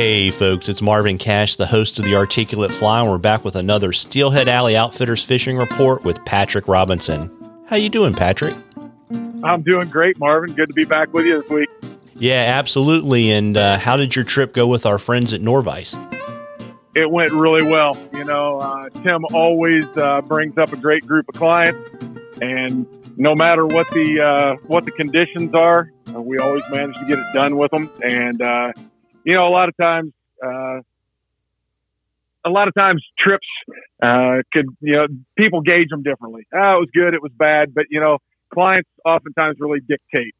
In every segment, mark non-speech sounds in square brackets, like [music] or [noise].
Hey folks, it's Marvin Cash, the host of the Articulate Fly, and we're back with another Steelhead Alley Outfitters fishing report with Patrick Robinson. How you doing, Patrick? I'm doing great, Marvin. Good to be back with you this week. Yeah, absolutely. And uh, how did your trip go with our friends at Norvise? It went really well. You know, uh, Tim always uh, brings up a great group of clients, and no matter what the uh, what the conditions are, uh, we always manage to get it done with them. And uh, you know, a lot of times, uh, a lot of times trips uh, could, you know, people gauge them differently. Oh, it was good, it was bad, but you know, clients oftentimes really dictate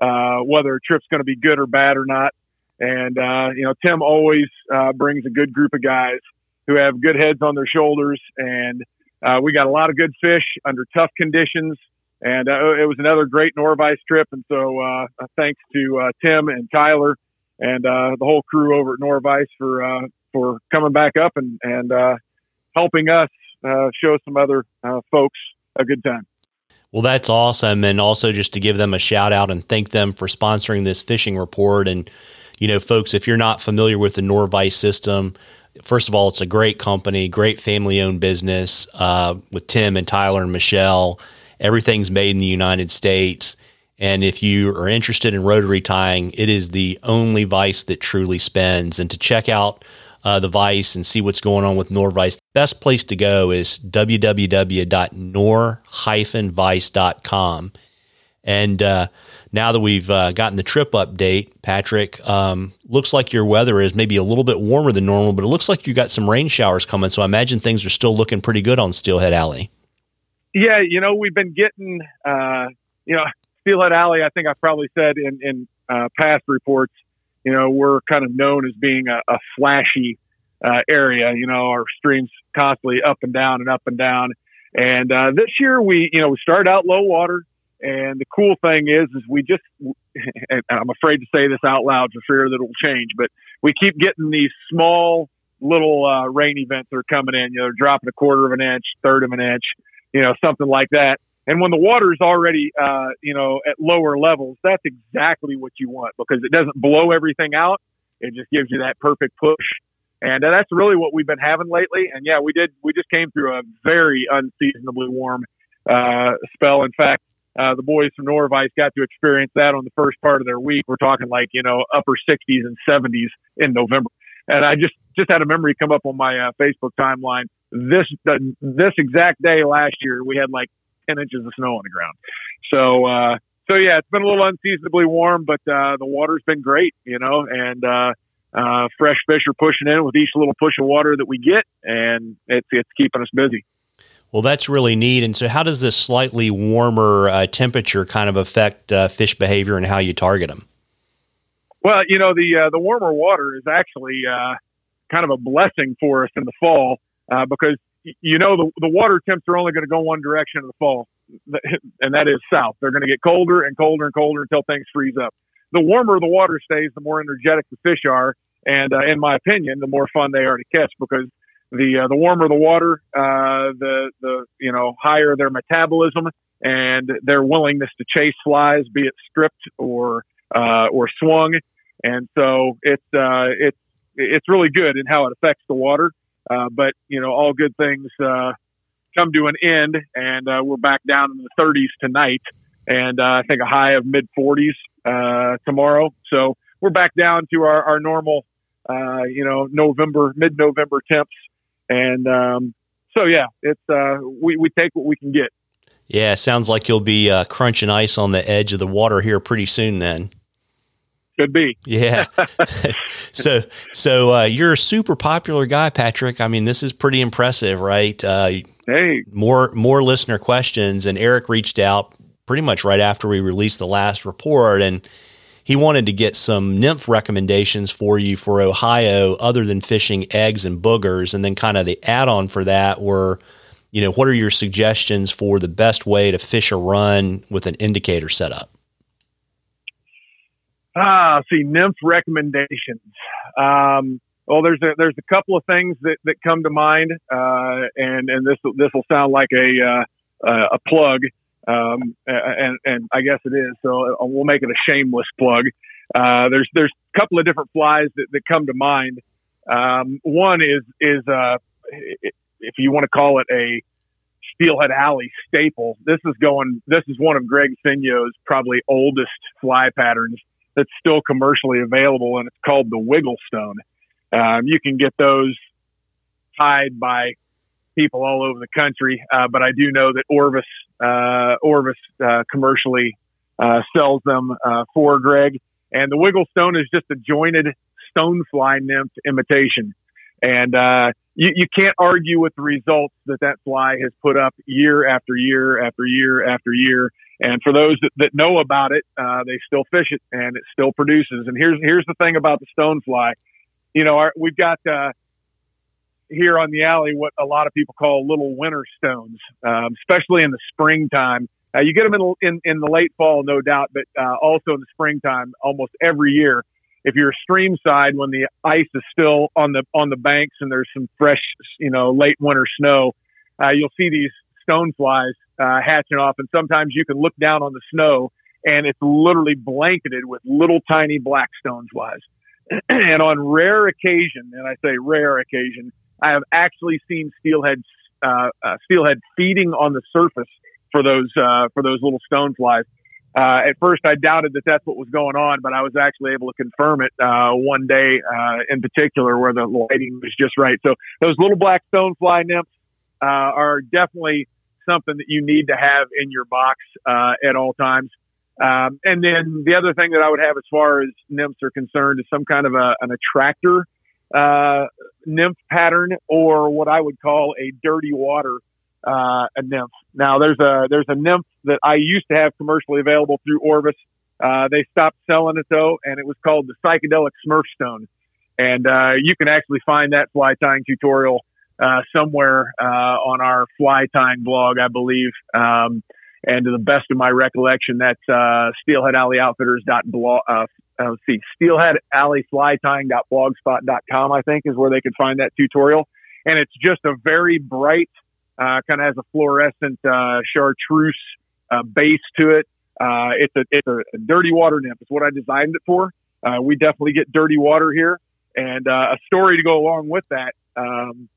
uh, whether a trip's going to be good or bad or not. And uh, you know, Tim always uh, brings a good group of guys who have good heads on their shoulders, and uh, we got a lot of good fish under tough conditions. And uh, it was another great Norvise trip, and so uh, thanks to uh, Tim and Tyler and uh, the whole crew over at Norvise for uh, for coming back up and and uh, helping us uh, show some other uh, folks a good time. Well, that's awesome, and also just to give them a shout out and thank them for sponsoring this fishing report. And you know, folks, if you're not familiar with the Norvise system, first of all, it's a great company, great family owned business uh, with Tim and Tyler and Michelle. Everything's made in the United States and if you are interested in rotary tying, it is the only vice that truly spends. And to check out uh, the vice and see what's going on with Norvise, the best place to go is www.nor-vice.com. And uh, now that we've uh, gotten the trip update, Patrick, um, looks like your weather is maybe a little bit warmer than normal, but it looks like you got some rain showers coming. So I imagine things are still looking pretty good on Steelhead Alley. Yeah, you know, we've been getting, uh, you know, Steelhead Alley, I think I've probably said in, in uh, past reports, you know, we're kind of known as being a, a flashy uh, area. You know, our streams constantly up and down and up and down. And uh, this year, we, you know, we started out low water. And the cool thing is, is we just, [laughs] I'm afraid to say this out loud for fear that it will change, but we keep getting these small little uh, rain events that are coming in. You know, dropping a quarter of an inch, third of an inch, you know, something like that. And when the water is already, uh, you know, at lower levels, that's exactly what you want because it doesn't blow everything out. It just gives you that perfect push. And uh, that's really what we've been having lately. And yeah, we did, we just came through a very unseasonably warm, uh, spell. In fact, uh, the boys from Norvise got to experience that on the first part of their week. We're talking like, you know, upper 60s and 70s in November. And I just, just had a memory come up on my uh, Facebook timeline. This, this exact day last year, we had like 10 inches of snow on the ground. So, uh, so yeah, it's been a little unseasonably warm, but, uh, the water's been great, you know, and, uh, uh, fresh fish are pushing in with each little push of water that we get, and it's, it's keeping us busy. Well, that's really neat. And so, how does this slightly warmer uh, temperature kind of affect uh, fish behavior and how you target them? Well, you know, the uh, the warmer water is actually uh, kind of a blessing for us in the fall uh, because you know the, the water temps are only going to go one direction in the fall, [laughs] and that is south. They're going to get colder and colder and colder until things freeze up. The warmer the water stays, the more energetic the fish are, and uh, in my opinion, the more fun they are to catch because the uh, the warmer the water, uh, the the you know higher their metabolism and their willingness to chase flies, be it stripped or uh, or swung, and so it's uh, it's it's really good in how it affects the water. Uh, but you know, all good things uh, come to an end, and uh, we're back down in the 30s tonight, and uh, I think a high of mid 40s uh, tomorrow. So we're back down to our, our normal, you know, November, mid November temps, and um, so yeah, it's we we take what we can get. Yeah, sounds like you'll be crunching ice on the edge of the water here pretty soon. Then. Could be. Yeah. [laughs] so, so uh, you're a super popular guy, Patrick. I mean, this is pretty impressive, right? Uh, hey, more more listener questions, and Eric reached out pretty much right after we released the last report, and he wanted to get some nymph recommendations for you for Ohio, other than fishing eggs and boogers, and then kind of the add-on for that were. You know, what are your suggestions for the best way to fish a run with an indicator setup? Ah, see, nymph recommendations. Um, well, there's a, there's a couple of things that, that come to mind, uh, and and this this will sound like a uh, a plug, um, and and I guess it is. So uh, we'll make it a shameless plug. uh, there's there's a couple of different flies that, that come to mind. Um, one is is uh, if you want to call it a Steelhead Alley staple. This is going. This is one of Greg Senyo's probably oldest fly patterns that's still commercially available, and it's called the Wiggle Stone. Um, you can get those tied by people all over the country, uh, but I do know that Orvis uh, Orvis uh, commercially uh, sells them uh, for Greg. And the Wiggle Stone is just a jointed stonefly nymph imitation, and uh, you, you can't argue with the results that that fly has put up year after year after year after year. And for those that, that know about it, uh, they still fish it and it still produces. And here's, here's the thing about the stonefly. You know, our, we've got, uh, here on the alley what a lot of people call little winter stones, um, especially in the springtime. Uh, you get them in, in, in the late fall, no doubt, but uh, also in the springtime, almost every year if you're stream side when the ice is still on the on the banks and there's some fresh, you know, late winter snow, uh, you'll see these stoneflies uh, hatching off, and sometimes you can look down on the snow and it's literally blanketed with little tiny black stoneflies. [clears throat] and on rare occasion, and I say rare occasion, I have actually seen steelhead uh, uh, steelhead feeding on the surface for those uh, for those little stoneflies uh, at first I doubted that that's what was going on, but I was actually able to confirm it uh, one day uh, in particular where the lighting was just right. So those little black stonefly nymphs uh, are definitely something that you need to have in your box uh, at all times. Um, and then the other thing that I would have as far as nymphs are concerned is some kind of a, an attractor uh, nymph pattern or what I would call a dirty water uh, a nymph. Now there's a there's a nymph that I used to have commercially available through Orvis. Uh, they stopped selling it though, and it was called the psychedelic Smurf stone. And uh, you can actually find that fly tying tutorial uh, somewhere uh, on our fly tying blog, I believe. Um, and to the best of my recollection, that's uh, Steelhead Alley Outfitters dot blog. Uh, uh, let's see, Steelhead Alley Fly Tying dot blogspot.com, I think, is where they can find that tutorial. And it's just a very bright uh, kind of has a fluorescent uh, chartreuse uh, base to it. Uh, it's a it's a dirty water nymph. It's what I designed it for. Uh, we definitely get dirty water here, and uh, a story to go along with that. Um,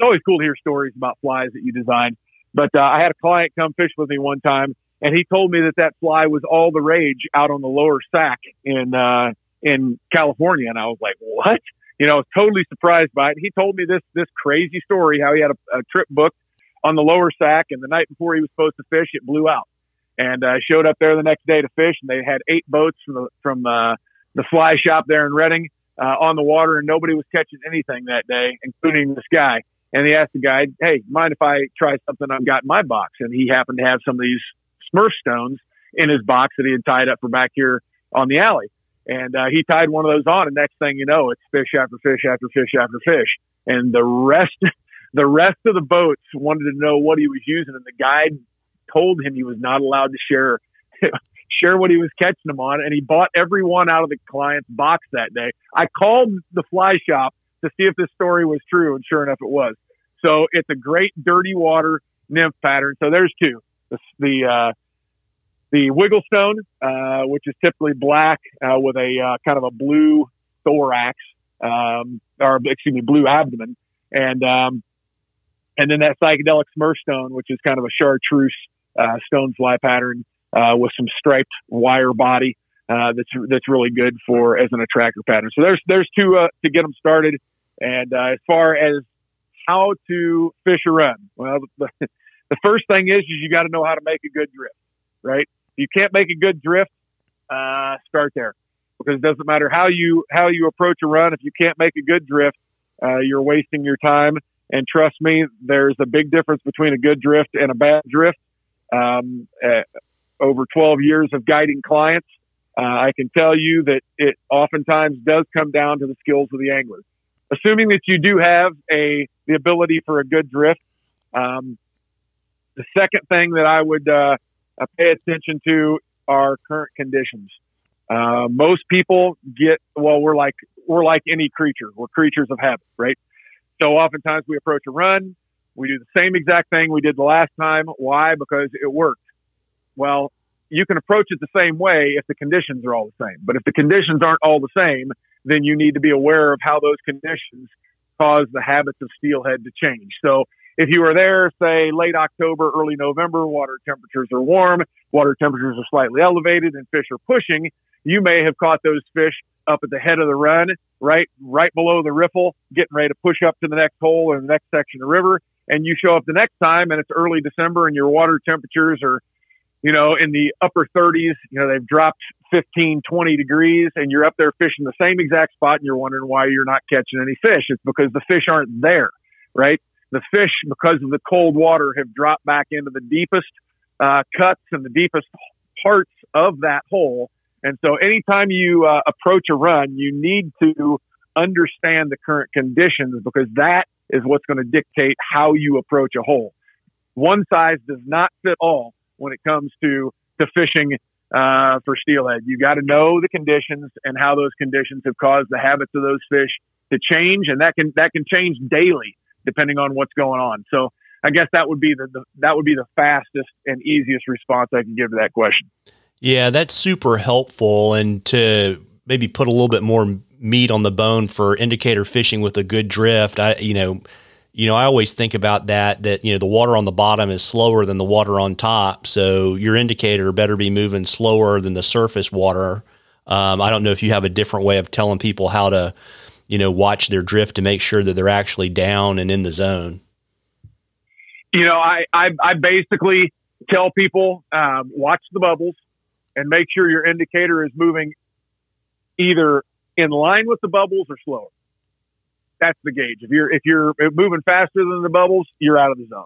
it's always cool to hear stories about flies that you design. But uh, I had a client come fish with me one time, and he told me that that fly was all the rage out on the lower Sac in uh, in California, and I was like, "What?" you know, I was totally surprised by it. He told me this this crazy story how he had a, a trip booked on the lower Sac, and the night before he was supposed to fish, it blew out. And uh, showed up there the next day to fish, and they had eight boats from the from uh, the fly shop there in Redding uh, on the water, and nobody was catching anything that day, including this guy. And he asked the guy, "Hey, mind if I try something I've got in my box?" And he happened to have some of these Smurf stones in his box that he had tied up for back here on the alley. And uh, he tied one of those on, and next thing you know, it's fish after fish after fish after fish. And the rest, [laughs] the rest of the boats wanted to know what he was using, and the guide told him he was not allowed to share [laughs] share what he was catching them on. And he bought every one out of the client's box that day. I called the fly shop to see if this story was true, and sure enough, it was. So it's a great dirty water nymph pattern. So there's two. The, the uh, the Wigglestone, uh, which is typically black uh, with a uh, kind of a blue thorax, um, or excuse me, blue abdomen, and um, and then that psychedelic Smurfstone, which is kind of a chartreuse uh, stonefly pattern uh, with some striped wire body. Uh, that's that's really good for as an attractor pattern. So there's there's two uh, to get them started. And uh, as far as how to fish a run, well, [laughs] the, the first thing is is you got to know how to make a good drift, right? you can't make a good drift, uh, start there because it doesn't matter how you how you approach a run. If you can't make a good drift, uh, you're wasting your time. And trust me, there's a big difference between a good drift and a bad drift. Um, uh, over 12 years of guiding clients, uh, I can tell you that it oftentimes does come down to the skills of the angler. Assuming that you do have a the ability for a good drift, um, the second thing that I would uh, uh, pay attention to are current conditions. Uh, most people get well. We're like we're like any creature. We're creatures of habit, right? So oftentimes we approach a run, we do the same exact thing we did the last time. Why? Because it worked. Well, you can approach it the same way if the conditions are all the same. But if the conditions aren't all the same, then you need to be aware of how those conditions cause the habits of steelhead to change. So if you were there, say late October, early November, water temperatures are warm, water temperatures are slightly elevated, and fish are pushing, you may have caught those fish up at the head of the run, right, right below the riffle, getting ready to push up to the next hole or the next section of river. And you show up the next time and it's early December and your water temperatures are, you know, in the upper 30s, you know, they've dropped 15, 20 degrees and you're up there fishing the same exact spot and you're wondering why you're not catching any fish. It's because the fish aren't there, right? The fish, because of the cold water, have dropped back into the deepest uh, cuts and the deepest parts of that hole. And so anytime you uh, approach a run, you need to understand the current conditions because that is what's going to dictate how you approach a hole. One size does not fit all when it comes to, to fishing uh, for steelhead. You got to know the conditions and how those conditions have caused the habits of those fish to change, and that can that can change daily depending on what's going on. So I guess that would be the, the that would be the fastest and easiest response I can give to that question. Yeah, that's super helpful, and to maybe put a little bit more meat on the bone for indicator fishing with a good drift. I you know you know, I always think about that, that, you know, the water on the bottom is slower than the water on top. So your indicator better be moving slower than the surface water. Um, I don't know if you have a different way of telling people how to, you know, watch their drift to make sure that they're actually down and in the zone. You know, I, I, I basically tell people, um, watch the bubbles and make sure your indicator is moving either in line with the bubbles or slower that's the gauge. If you're if you're moving faster than the bubbles, you're out of the zone.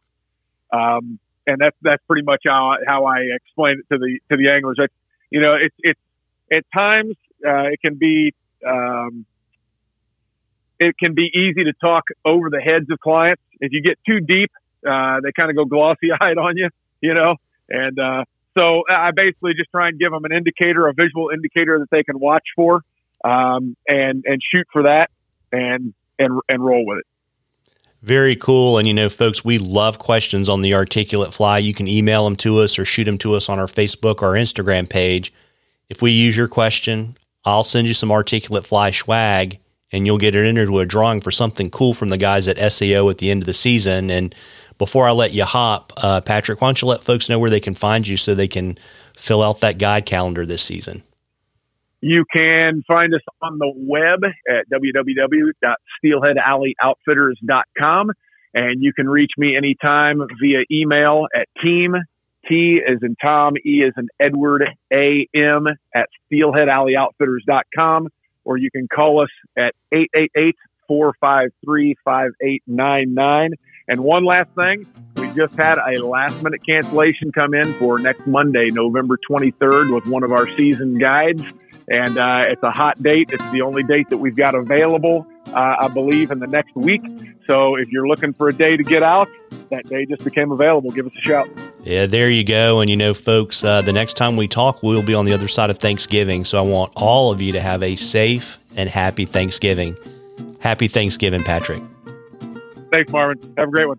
Um, and that's that's pretty much how I, how I explain it to the to the anglers. That you know, it's it's at times uh, it can be um, it can be easy to talk over the heads of clients. If you get too deep, uh, they kind of go glossy [laughs] eyed on you, you know. And uh, so I basically just try and give them an indicator, a visual indicator that they can watch for, um, and and shoot for that. And and and roll with it. Very cool. And you know, folks, we love questions on the articulate fly. You can email them to us or shoot them to us on our Facebook or Instagram page. If we use your question, I'll send you some articulate fly swag and you'll get it entered into a drawing for something cool from the guys at SAO at the end of the season. And before I let you hop, uh, Patrick, why don't you let folks know where they can find you so they can fill out that guide calendar this season? You can find us on the web at www.steelheadalleyoutfitters.com. And you can reach me anytime via email at team, T as in Tom, E as in Edward, A M at steelheadalley.outfitters.com, Or you can call us at 888 453 5899. And one last thing, we just had a last minute cancellation come in for next Monday, November 23rd, with one of our season guides and uh, it's a hot date. It's the only date that we've got available, uh, I believe, in the next week. So if you're looking for a day to get out, that day just became available. Give us a shout. Yeah, there you go. And you know, folks, uh, the next time we talk, we'll be on the other side of Thanksgiving. So I want all of you to have a safe and happy Thanksgiving. Happy Thanksgiving, Patrick. Thanks, Marvin. Have a great one.